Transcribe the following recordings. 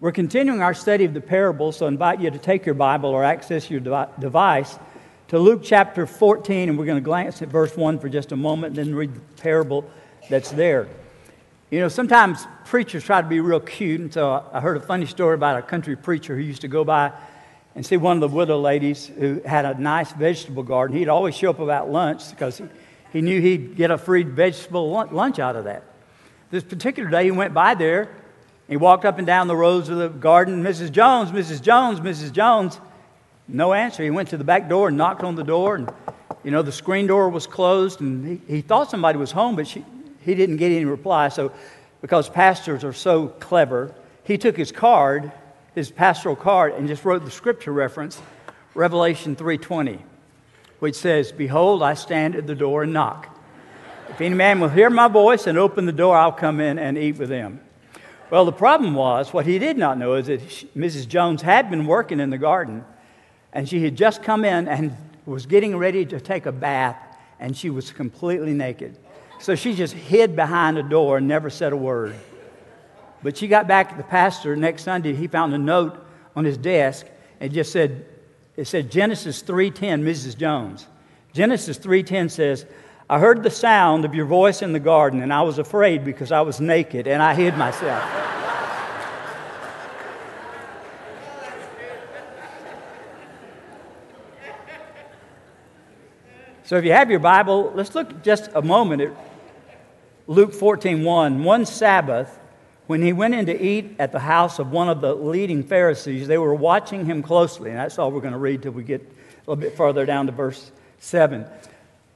We're continuing our study of the parables, so I invite you to take your Bible or access your devi- device to Luke chapter 14, and we're going to glance at verse 1 for just a moment and then read the parable that's there. You know, sometimes preachers try to be real cute, and so I heard a funny story about a country preacher who used to go by and see one of the widow ladies who had a nice vegetable garden. He'd always show up about lunch because he, he knew he'd get a free vegetable lunch out of that. This particular day, he went by there he walked up and down the rows of the garden. Mrs. Jones, Mrs. Jones, Mrs. Jones. No answer. He went to the back door and knocked on the door, and you know the screen door was closed, and he, he thought somebody was home, but she, he didn't get any reply. So, because pastors are so clever, he took his card, his pastoral card, and just wrote the scripture reference, Revelation 3:20, which says, "Behold, I stand at the door and knock. If any man will hear my voice and open the door, I'll come in and eat with him." Well, the problem was, what he did not know is that she, Mrs. Jones had been working in the garden, and she had just come in and was getting ready to take a bath, and she was completely naked. So she just hid behind a door and never said a word. But she got back to the pastor next Sunday. He found a note on his desk. and just said, it said Genesis 3:10, Mrs. Jones. Genesis 3:10 says, I heard the sound of your voice in the garden, and I was afraid because I was naked and I hid myself. so if you have your Bible, let's look just a moment at Luke 14 1. One Sabbath, when he went in to eat at the house of one of the leading Pharisees, they were watching him closely. And that's all we're going to read till we get a little bit further down to verse 7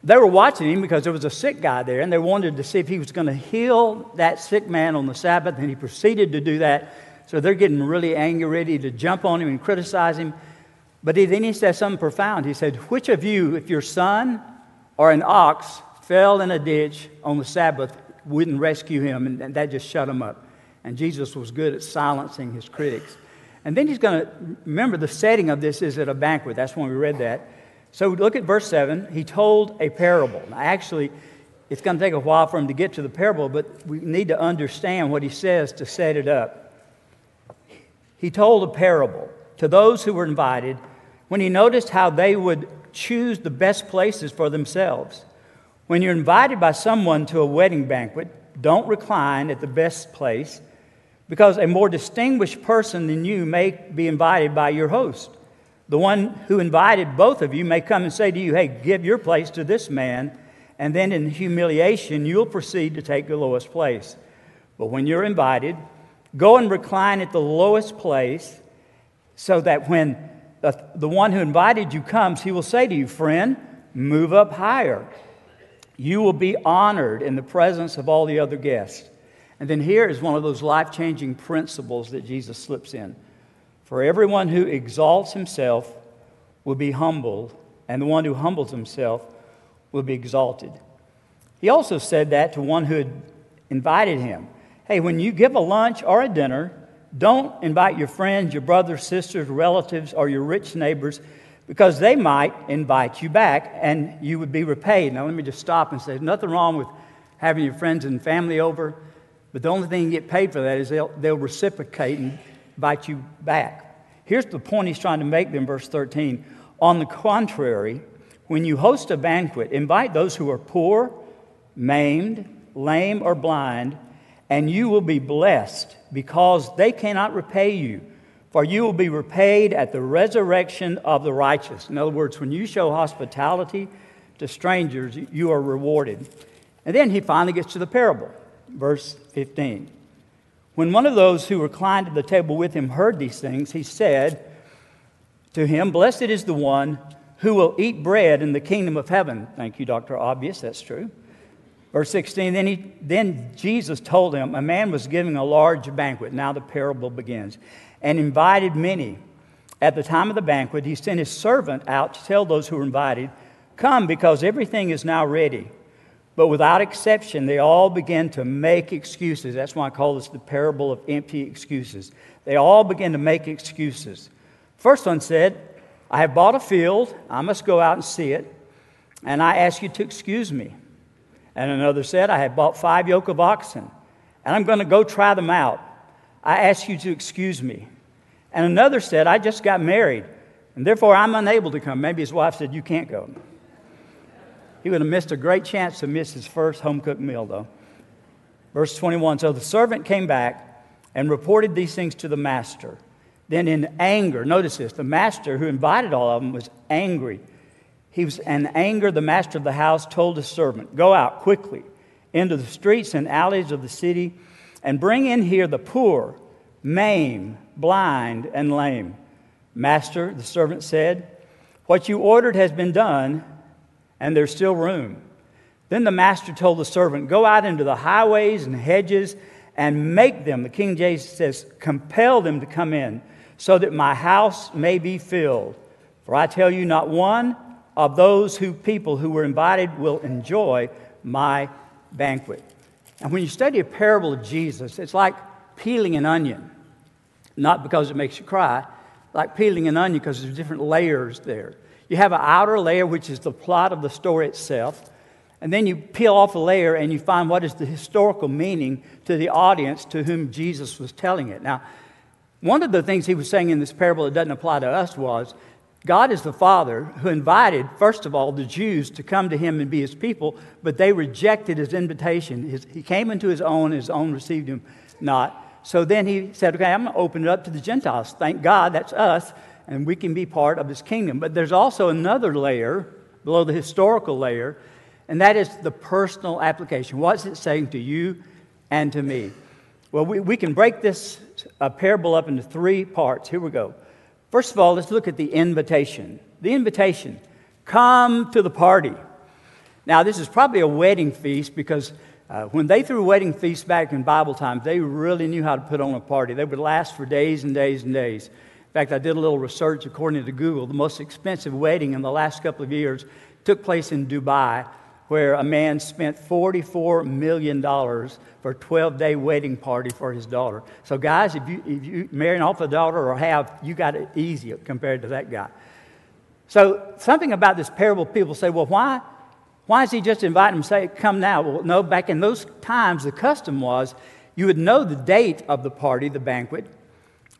they were watching him because there was a sick guy there, and they wanted to see if he was going to heal that sick man on the Sabbath, and he proceeded to do that. So they're getting really angry, ready to jump on him and criticize him. But he, then he says something profound. He said, Which of you, if your son or an ox fell in a ditch on the Sabbath, wouldn't rescue him? And, and that just shut him up. And Jesus was good at silencing his critics. And then he's going to remember the setting of this is at a banquet. That's when we read that. So look at verse 7. He told a parable. Now, actually, it's going to take a while for him to get to the parable, but we need to understand what he says to set it up. He told a parable to those who were invited when he noticed how they would choose the best places for themselves. When you're invited by someone to a wedding banquet, don't recline at the best place because a more distinguished person than you may be invited by your host. The one who invited both of you may come and say to you, Hey, give your place to this man, and then in humiliation, you'll proceed to take the lowest place. But when you're invited, go and recline at the lowest place so that when the, the one who invited you comes, he will say to you, Friend, move up higher. You will be honored in the presence of all the other guests. And then here is one of those life changing principles that Jesus slips in. For everyone who exalts himself will be humbled, and the one who humbles himself will be exalted. He also said that to one who had invited him. Hey, when you give a lunch or a dinner, don't invite your friends, your brothers, sisters, relatives, or your rich neighbors because they might invite you back and you would be repaid. Now, let me just stop and say there's nothing wrong with having your friends and family over, but the only thing you get paid for that is they'll, they'll reciprocate and invite you back. Here's the point he's trying to make in verse 13. On the contrary, when you host a banquet, invite those who are poor, maimed, lame, or blind, and you will be blessed because they cannot repay you. For you will be repaid at the resurrection of the righteous. In other words, when you show hospitality to strangers, you are rewarded. And then he finally gets to the parable, verse 15. When one of those who reclined at the table with him heard these things, he said to him, Blessed is the one who will eat bread in the kingdom of heaven. Thank you, Dr. Obvious, that's true. Verse 16, then, he, then Jesus told him, A man was giving a large banquet. Now the parable begins. And invited many. At the time of the banquet, he sent his servant out to tell those who were invited, Come, because everything is now ready. But without exception, they all began to make excuses. That's why I call this the parable of empty excuses. They all began to make excuses. First one said, I have bought a field, I must go out and see it, and I ask you to excuse me. And another said, I have bought five yoke of oxen, and I'm going to go try them out. I ask you to excuse me. And another said, I just got married, and therefore I'm unable to come. Maybe his wife said, You can't go. He would have missed a great chance to miss his first home cooked meal, though. Verse 21 So the servant came back and reported these things to the master. Then, in anger, notice this the master who invited all of them was angry. He was in anger. The master of the house told his servant, Go out quickly into the streets and alleys of the city and bring in here the poor, maimed, blind, and lame. Master, the servant said, What you ordered has been done, and there's still room. Then the master told the servant, Go out into the highways and hedges and make them, the King James says, compel them to come in, so that my house may be filled. For I tell you, not one of those who people who were invited will enjoy my banquet. And when you study a parable of Jesus, it's like peeling an onion, not because it makes you cry, like peeling an onion because there's different layers there. You have an outer layer, which is the plot of the story itself. And then you peel off a layer and you find what is the historical meaning to the audience to whom Jesus was telling it. Now, one of the things he was saying in this parable that doesn't apply to us was God is the Father who invited, first of all, the Jews to come to him and be his people, but they rejected his invitation. His, he came into his own, his own received him not. So then he said, Okay, I'm going to open it up to the Gentiles. Thank God, that's us, and we can be part of his kingdom. But there's also another layer below the historical layer, and that is the personal application. What's it saying to you and to me? Well, we, we can break this uh, parable up into three parts. Here we go. First of all, let's look at the invitation. The invitation come to the party. Now, this is probably a wedding feast because uh, when they threw wedding feasts back in Bible times, they really knew how to put on a party. They would last for days and days and days. In fact, I did a little research according to Google. The most expensive wedding in the last couple of years took place in Dubai where a man spent $44 million for a 12 day wedding party for his daughter. So, guys, if you, if you marry off a daughter or have, you got it easy compared to that guy. So, something about this parable, people say, well, why, why is he just inviting them to say, come now? Well, no, back in those times, the custom was you would know the date of the party, the banquet,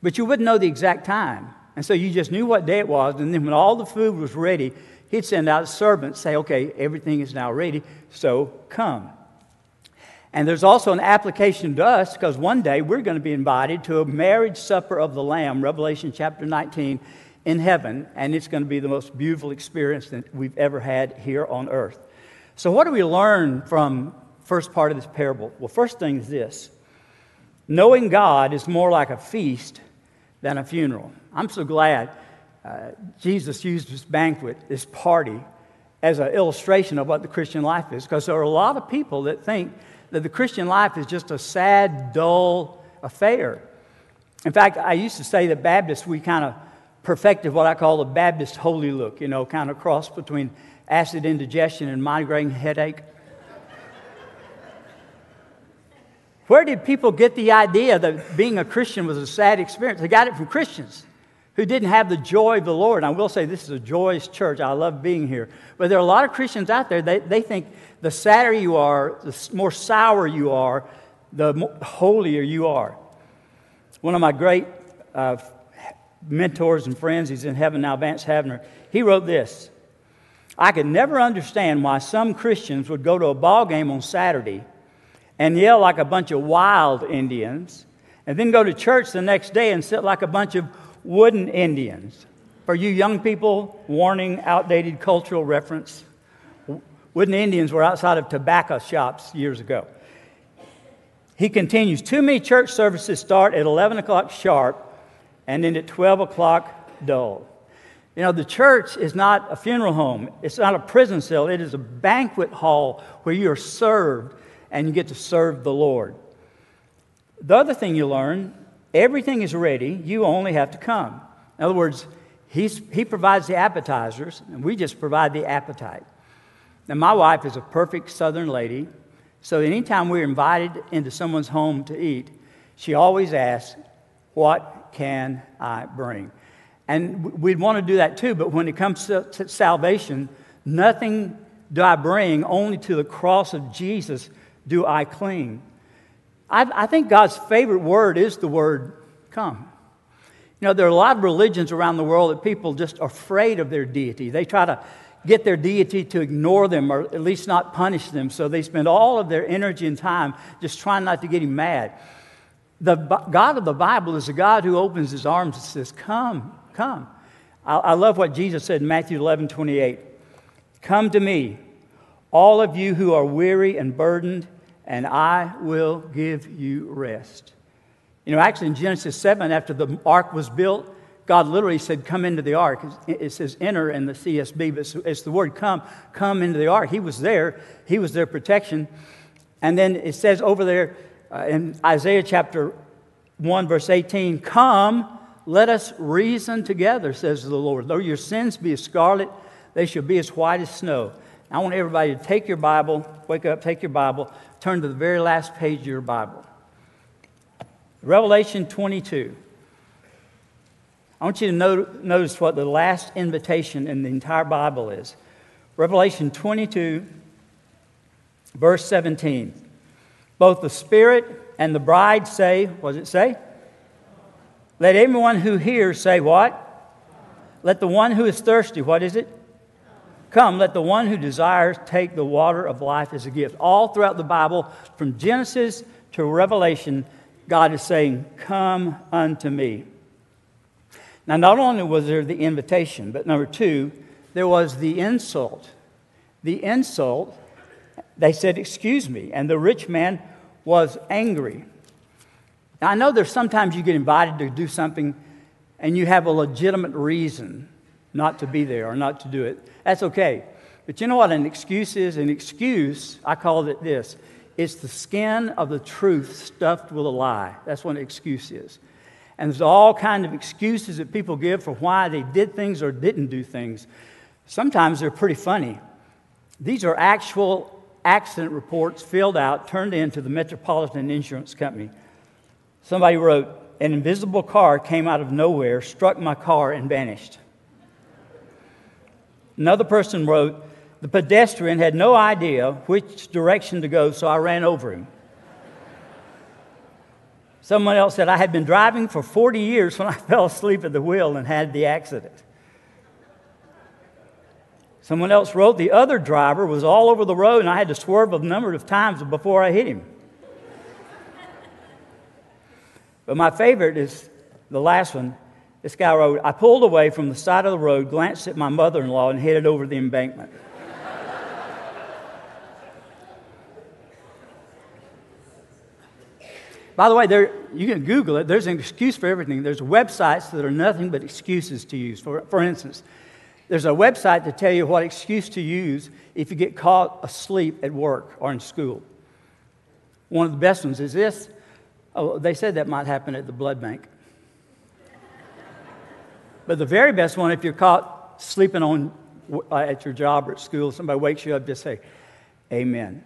but you wouldn't know the exact time. And so you just knew what day it was, and then when all the food was ready, he'd send out servants, say, okay, everything is now ready, so come. And there's also an application to us because one day we're going to be invited to a marriage supper of the Lamb, Revelation chapter 19, in heaven, and it's going to be the most beautiful experience that we've ever had here on earth. So, what do we learn from first part of this parable? Well, first thing is this: knowing God is more like a feast than a funeral. I'm so glad uh, Jesus used this banquet, this party, as an illustration of what the Christian life is. Because there are a lot of people that think that the Christian life is just a sad, dull affair. In fact, I used to say that Baptists, we kind of perfected what I call the Baptist holy look, you know, kind of cross between acid indigestion and migraine headache. Where did people get the idea that being a Christian was a sad experience? They got it from Christians who didn't have the joy of the Lord. And I will say this is a joyous church. I love being here. But there are a lot of Christians out there, they, they think the sadder you are, the more sour you are, the holier you are. One of my great uh, mentors and friends, he's in heaven now, Vance Havner, he wrote this I could never understand why some Christians would go to a ball game on Saturday and yell like a bunch of wild Indians, and then go to church the next day and sit like a bunch of wooden Indians. For you young people, warning outdated cultural reference. Wooden Indians were outside of tobacco shops years ago. He continues Too many church services start at 11 o'clock sharp and end at 12 o'clock dull. You know, the church is not a funeral home, it's not a prison cell, it is a banquet hall where you are served and you get to serve the Lord. The other thing you learn Everything is ready. You only have to come. In other words, he's, he provides the appetizers, and we just provide the appetite. Now, my wife is a perfect southern lady, so anytime we're invited into someone's home to eat, she always asks, What can I bring? And we'd want to do that too, but when it comes to, to salvation, nothing do I bring, only to the cross of Jesus do I cling. I, I think God's favorite word is the word come. You know, there are a lot of religions around the world that people just are afraid of their deity. They try to get their deity to ignore them or at least not punish them. So they spend all of their energy and time just trying not to get him mad. The God of the Bible is a God who opens his arms and says, Come, come. I, I love what Jesus said in Matthew 11 28. Come to me, all of you who are weary and burdened, and I will give you rest. You know, actually, in Genesis 7, after the ark was built, God literally said, Come into the ark. It says enter in the CSB, but it's the word come, come into the ark. He was there, He was their protection. And then it says over there uh, in Isaiah chapter 1, verse 18, Come, let us reason together, says the Lord. Though your sins be as scarlet, they shall be as white as snow. I want everybody to take your Bible, wake up, take your Bible, turn to the very last page of your Bible. Revelation 22. I want you to notice what the last invitation in the entire Bible is. Revelation 22, verse 17. Both the Spirit and the bride say, what does it say? Let everyone who hears say, what? Let the one who is thirsty, what is it? Come, let the one who desires take the water of life as a gift. All throughout the Bible, from Genesis to Revelation, God is saying, Come unto me. Now, not only was there the invitation, but number two, there was the insult. The insult, they said, Excuse me. And the rich man was angry. Now, I know there's sometimes you get invited to do something and you have a legitimate reason not to be there or not to do it. That's okay. But you know what an excuse is? An excuse, I call it this it's the skin of the truth stuffed with a lie. That's what an excuse is. And there's all kind of excuses that people give for why they did things or didn't do things. Sometimes they're pretty funny. These are actual accident reports filled out, turned in to the Metropolitan Insurance Company. Somebody wrote, An invisible car came out of nowhere, struck my car, and vanished. Another person wrote, The pedestrian had no idea which direction to go, so I ran over him. Someone else said, I had been driving for 40 years when I fell asleep at the wheel and had the accident. Someone else wrote, The other driver was all over the road and I had to swerve a number of times before I hit him. But my favorite is the last one. This guy wrote, I pulled away from the side of the road, glanced at my mother in law, and headed over the embankment. By the way, there, you can Google it. There's an excuse for everything. There's websites that are nothing but excuses to use. For, for instance, there's a website to tell you what excuse to use if you get caught asleep at work or in school. One of the best ones is this. Oh, they said that might happen at the blood bank. but the very best one, if you're caught sleeping on uh, at your job or at school, somebody wakes you up, just say, Amen.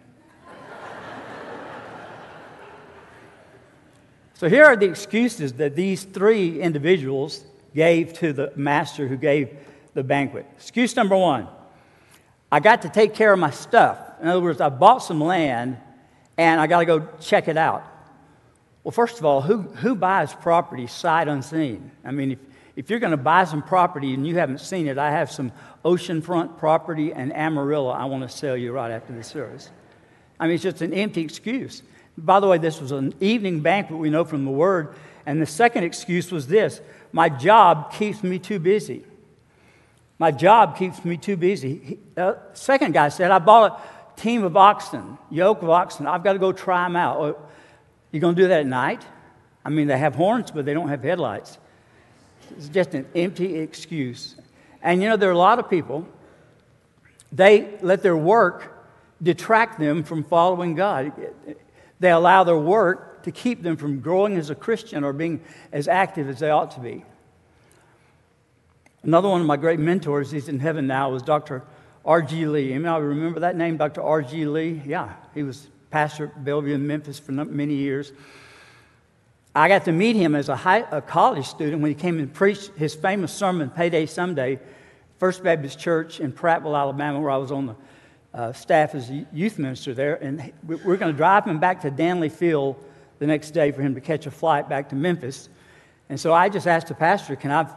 So here are the excuses that these three individuals gave to the master who gave the banquet. Excuse number one I got to take care of my stuff. In other words, I bought some land and I got to go check it out. Well, first of all, who, who buys property sight unseen? I mean, if, if you're going to buy some property and you haven't seen it, I have some oceanfront property in Amarillo I want to sell you right after the service. I mean, it's just an empty excuse. By the way, this was an evening banquet, we know from the word. And the second excuse was this my job keeps me too busy. My job keeps me too busy. Uh, second guy said, I bought a team of oxen, yoke of oxen. I've got to go try them out. Oh, you going to do that at night? I mean, they have horns, but they don't have headlights. It's just an empty excuse. And you know, there are a lot of people, they let their work detract them from following God. They allow their work to keep them from growing as a Christian or being as active as they ought to be. Another one of my great mentors, he's in heaven now, was Dr. R.G. Lee. Anybody remember that name, Dr. R.G. Lee? Yeah, he was pastor at Bellevue in Memphis for many years. I got to meet him as a, high, a college student when he came and preached his famous sermon, Payday Someday, First Baptist Church in Prattville, Alabama, where I was on the uh, staff as a youth minister there, and we're going to drive him back to Dannelly Field the next day for him to catch a flight back to Memphis. And so I just asked the pastor, Can I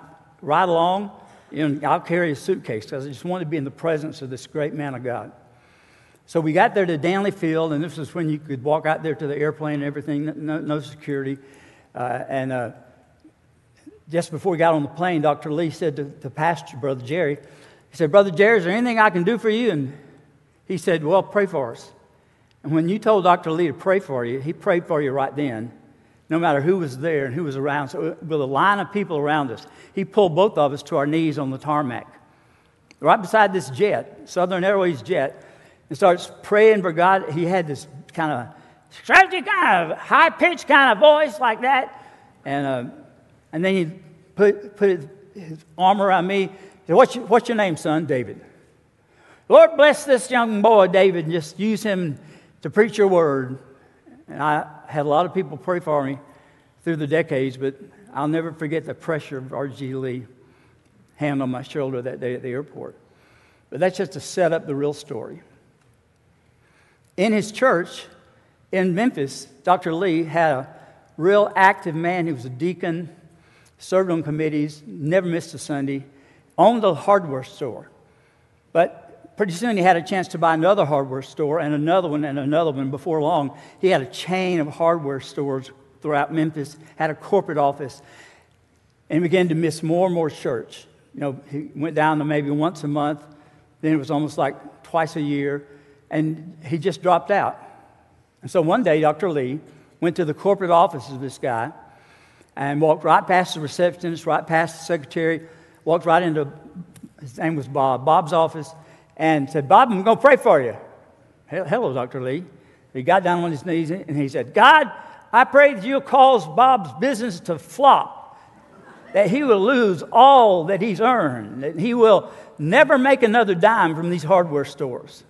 ride along? You know, I'll carry a suitcase because I just wanted to be in the presence of this great man of God. So we got there to Dannelly Field, and this was when you could walk out there to the airplane and everything, no, no security. Uh, and uh, just before we got on the plane, Dr. Lee said to the pastor, Brother Jerry, he said, Brother Jerry, is there anything I can do for you? And he said, Well, pray for us. And when you told Dr. Lee to pray for you, he prayed for you right then, no matter who was there and who was around. So, with a line of people around us, he pulled both of us to our knees on the tarmac, right beside this jet, Southern Airways jet, and starts praying for God. He had this kind of kind of high pitched kind of voice like that. And, uh, and then he put, put his, arm around me. Said, what's your, what's your name, son? David. Lord, bless this young boy, David, and just use him to preach your word. And I had a lot of people pray for me through the decades, but I'll never forget the pressure of R.G. Lee hand on my shoulder that day at the airport. But that's just to set up the real story. In his church in Memphis, Dr. Lee had a real active man. He was a deacon, served on committees, never missed a Sunday, owned a hardware store. But pretty soon he had a chance to buy another hardware store and another one and another one. Before long, he had a chain of hardware stores throughout Memphis, had a corporate office, and began to miss more and more church. You know, he went down to maybe once a month, then it was almost like twice a year, and he just dropped out. And so one day, Dr. Lee went to the corporate office of this guy and walked right past the receptionist, right past the secretary, walked right into, his name was Bob, Bob's office, and said, Bob, I'm going to pray for you. Hello, Dr. Lee. He got down on his knees and he said, God, I pray that you'll cause Bob's business to flop, that he will lose all that he's earned, that he will never make another dime from these hardware stores.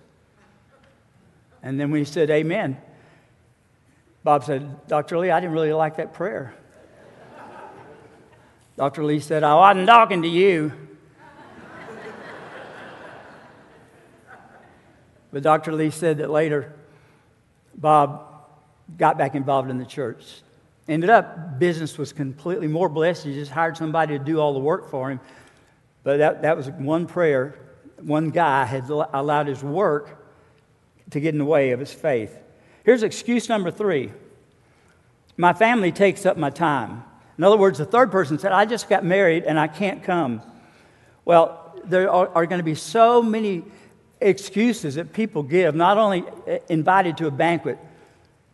And then we said, Amen, Bob said, Dr. Lee, I didn't really like that prayer. Dr. Lee said, I wasn't talking to you. But Dr. Lee said that later, Bob got back involved in the church. Ended up, business was completely more blessed. He just hired somebody to do all the work for him. But that, that was one prayer. One guy had allowed his work to get in the way of his faith. Here's excuse number three my family takes up my time. In other words, the third person said, I just got married and I can't come. Well, there are, are going to be so many excuses that people give, not only eh, invited to a banquet,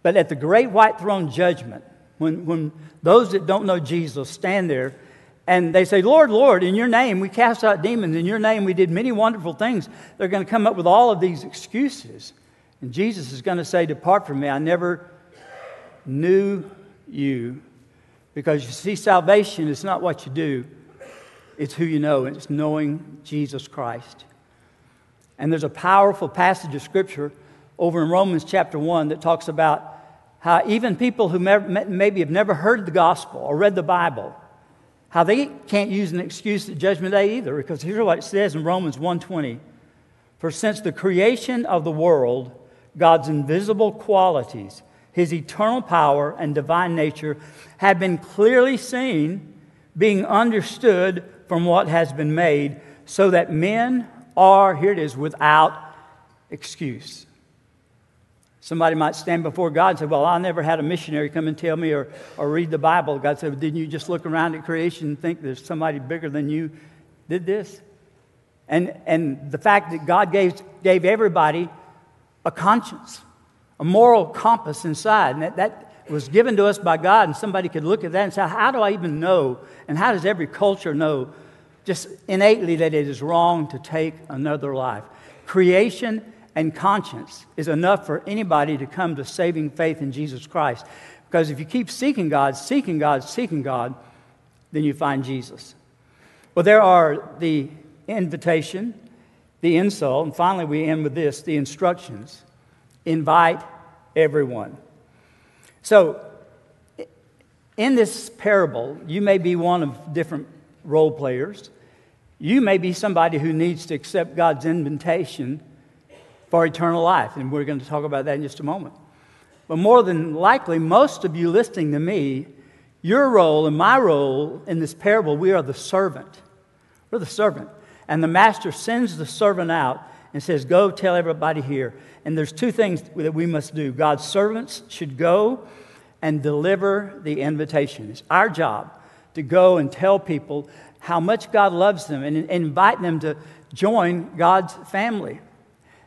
but at the great white throne judgment, when, when those that don't know Jesus stand there and they say, Lord, Lord, in your name we cast out demons, in your name we did many wonderful things, they're going to come up with all of these excuses. And Jesus is going to say, Depart from me, I never knew you. Because you see, salvation is not what you do, it's who you know, it's knowing Jesus Christ. And there's a powerful passage of Scripture over in Romans chapter 1 that talks about how even people who maybe have never heard the gospel or read the Bible, how they can't use an excuse at Judgment Day either. Because here's what it says in Romans 1.20. For since the creation of the world, God's invisible qualities, his eternal power and divine nature have been clearly seen, being understood from what has been made, so that men are, here it is, without excuse. Somebody might stand before God and say, Well, I never had a missionary come and tell me or, or read the Bible. God said, Didn't you just look around at creation and think there's somebody bigger than you did this? And, and the fact that God gave, gave everybody a conscience, a moral compass inside, and that, that was given to us by God, and somebody could look at that and say, How do I even know? And how does every culture know just innately that it is wrong to take another life. Creation and conscience is enough for anybody to come to saving faith in Jesus Christ. Because if you keep seeking God, seeking God, seeking God, then you find Jesus. Well, there are the invitation, the insult, and finally we end with this the instructions. Invite everyone. So, in this parable, you may be one of different role players. You may be somebody who needs to accept God's invitation for eternal life, and we're going to talk about that in just a moment. But more than likely, most of you listening to me, your role and my role in this parable, we are the servant. We're the servant. And the master sends the servant out and says, Go tell everybody here. And there's two things that we must do God's servants should go and deliver the invitation. It's our job to go and tell people how much God loves them and invite them to join God's family.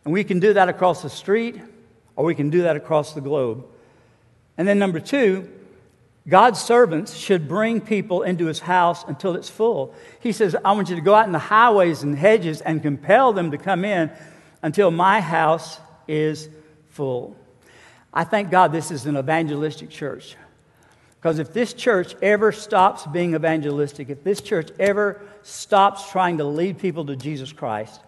And we can do that across the street or we can do that across the globe. And then, number two, God's servants should bring people into his house until it's full. He says, I want you to go out in the highways and hedges and compel them to come in until my house is full. I thank God this is an evangelistic church. Because if this church ever stops being evangelistic, if this church ever stops trying to lead people to Jesus Christ,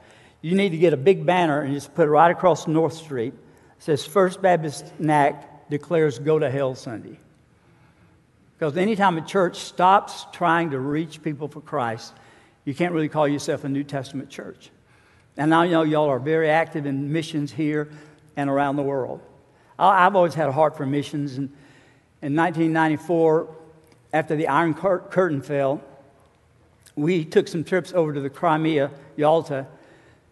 you need to get a big banner and just put it right across North Street. It says First Baptist NAC declares Go to Hell Sunday. Because anytime a church stops trying to reach people for Christ, you can't really call yourself a New Testament church. And I know y'all are very active in missions here and around the world. I've always had a heart for missions. And in 1994, after the Iron Curtain fell, we took some trips over to the Crimea, Yalta,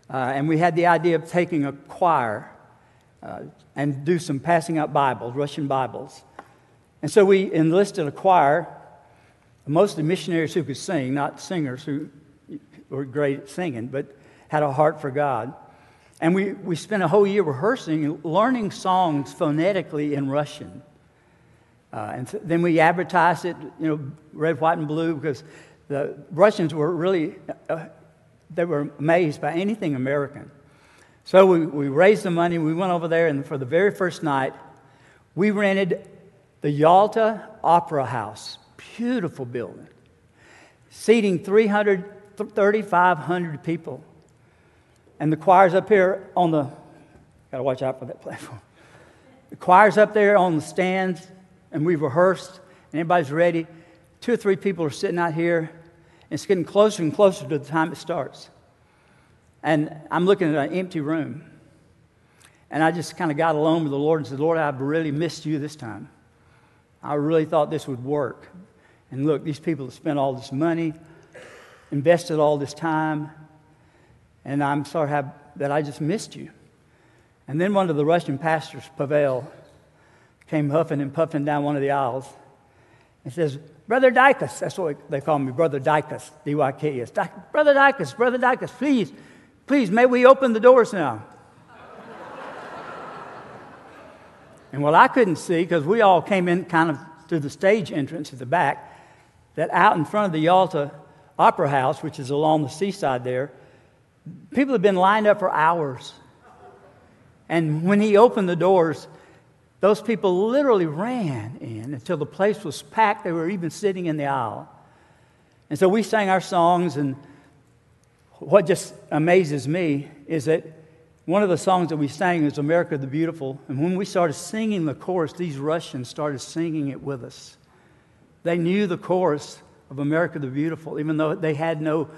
uh, and we had the idea of taking a choir uh, and do some passing out Bibles, Russian Bibles. And so we enlisted a choir, mostly missionaries who could sing, not singers who were great at singing, but had a heart for God. And we, we spent a whole year rehearsing, learning songs phonetically in Russian. Uh, and th- then we advertised it, you know, red, white, and blue, because the Russians were really, uh, they were amazed by anything American. So we, we raised the money, we went over there, and for the very first night, we rented the Yalta Opera House, beautiful building, seating 300, 3,500 people. And the choir's up here on the, gotta watch out for that platform. The choir's up there on the stands, and we've rehearsed, and everybody's ready. Two or three people are sitting out here, and it's getting closer and closer to the time it starts. And I'm looking at an empty room. And I just kind of got alone with the Lord and said, Lord, I've really missed you this time. I really thought this would work. And look, these people have spent all this money, invested all this time, and I'm sorry that I just missed you. And then one of the Russian pastors, Pavel, came huffing and puffing down one of the aisles and says, Brother Dykus, that's what they call me, Brother Dykus, D Y K S. Brother Dykus, Brother Dykus, please, please, may we open the doors now? And well, I couldn't see, because we all came in kind of through the stage entrance at the back, that out in front of the Yalta Opera House, which is along the seaside there, people had been lined up for hours. And when he opened the doors, those people literally ran in until the place was packed. They were even sitting in the aisle. And so we sang our songs, and what just amazes me is that one of the songs that we sang is America the Beautiful. And when we started singing the chorus, these Russians started singing it with us. They knew the chorus of America the Beautiful, even though they had no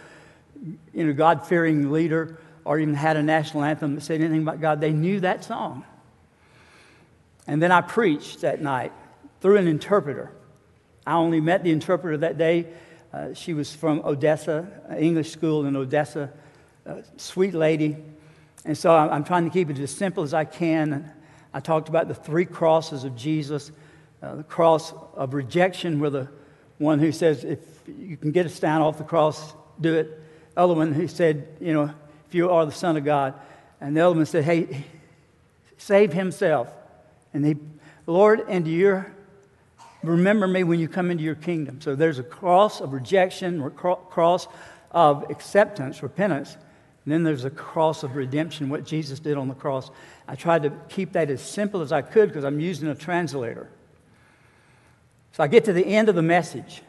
you know, God fearing leader or even had a national anthem that said anything about God. They knew that song. And then I preached that night through an interpreter. I only met the interpreter that day. Uh, she was from Odessa, English school in Odessa, sweet lady. And so I'm trying to keep it as simple as I can. I talked about the three crosses of Jesus uh, the cross of rejection, where the one who says, if you can get us down off the cross, do it. The other one who said, you know, if you are the Son of God. And the other one said, hey, save himself. And he, Lord, into your, remember me when you come into your kingdom. So there's a cross of rejection, cross of acceptance, repentance. And then there's a cross of redemption, what Jesus did on the cross. I tried to keep that as simple as I could because I'm using a translator. So I get to the end of the message.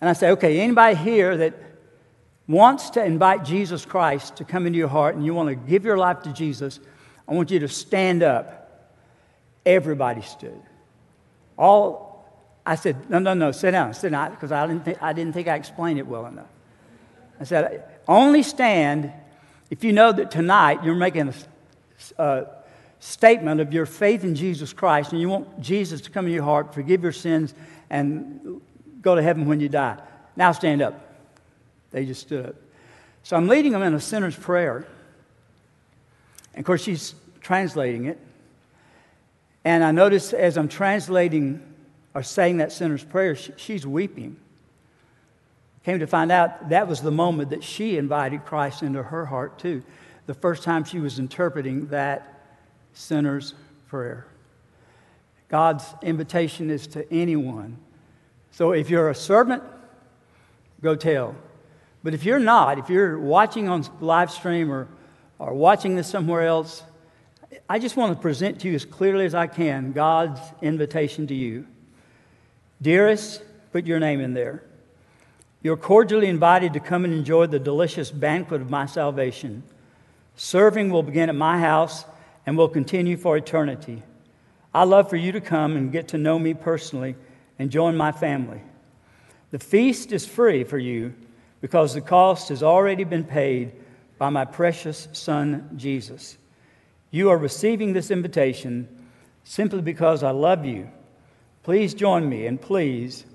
And I say, okay, anybody here that wants to invite Jesus Christ to come into your heart and you want to give your life to Jesus, I want you to stand up. Everybody stood. All I said, no, no, no, sit down, sit down, because I didn't think I didn't think I explained it well enough. I said, only stand if you know that tonight you're making a, uh, statement of your faith in Jesus Christ and you want Jesus to come in your heart, forgive your sins, and go to heaven when you die. Now stand up. They just stood up. So I'm leading them in a sinner's prayer. And of course, she's translating it. And I notice as I'm translating or saying that sinner's prayer, she's weeping. Came to find out that was the moment that she invited Christ into her heart, too. The first time she was interpreting that sinner's prayer. God's invitation is to anyone. So if you're a servant, go tell. But if you're not, if you're watching on live stream or, or watching this somewhere else, I just want to present to you as clearly as I can God's invitation to you. Dearest, put your name in there. You're cordially invited to come and enjoy the delicious banquet of my salvation. Serving will begin at my house and will continue for eternity. I love for you to come and get to know me personally and join my family. The feast is free for you because the cost has already been paid by my precious Son, Jesus. You are receiving this invitation simply because I love you. Please join me and please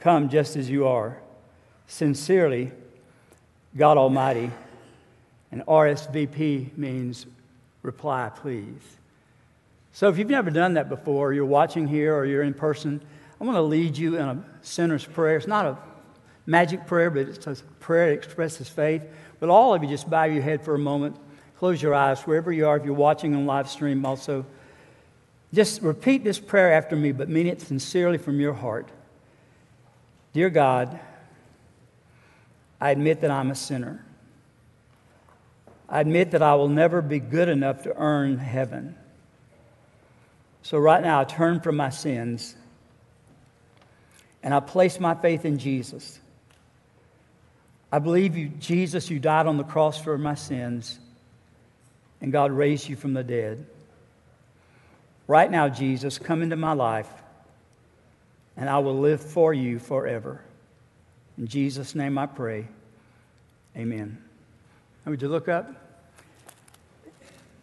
come just as you are. Sincerely, God Almighty. And RSVP means reply, please. So if you've never done that before, you're watching here or you're in person, I want to lead you in a sinner's prayer. It's not a magic prayer, but it's a prayer that expresses faith. But all of you just bow your head for a moment, close your eyes wherever you are. If you're watching on live stream, also, just repeat this prayer after me, but mean it sincerely from your heart. Dear God, I admit that I'm a sinner. I admit that I will never be good enough to earn heaven. So, right now, I turn from my sins and I place my faith in Jesus. I believe you, Jesus, you died on the cross for my sins, and God raised you from the dead. Right now, Jesus, come into my life, and I will live for you forever. In Jesus' name I pray. Amen. would you look up?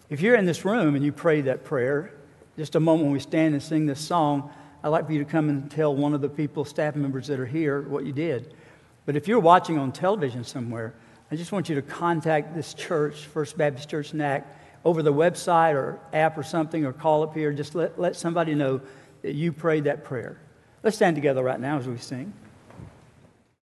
If you're in this room and you pray that prayer, just a moment when we stand and sing this song, I'd like for you to come and tell one of the people, staff members that are here, what you did. But if you're watching on television somewhere, I just want you to contact this church, First Baptist Church NAC, over the website or app or something, or call up here. Just let, let somebody know that you prayed that prayer. Let's stand together right now as we sing.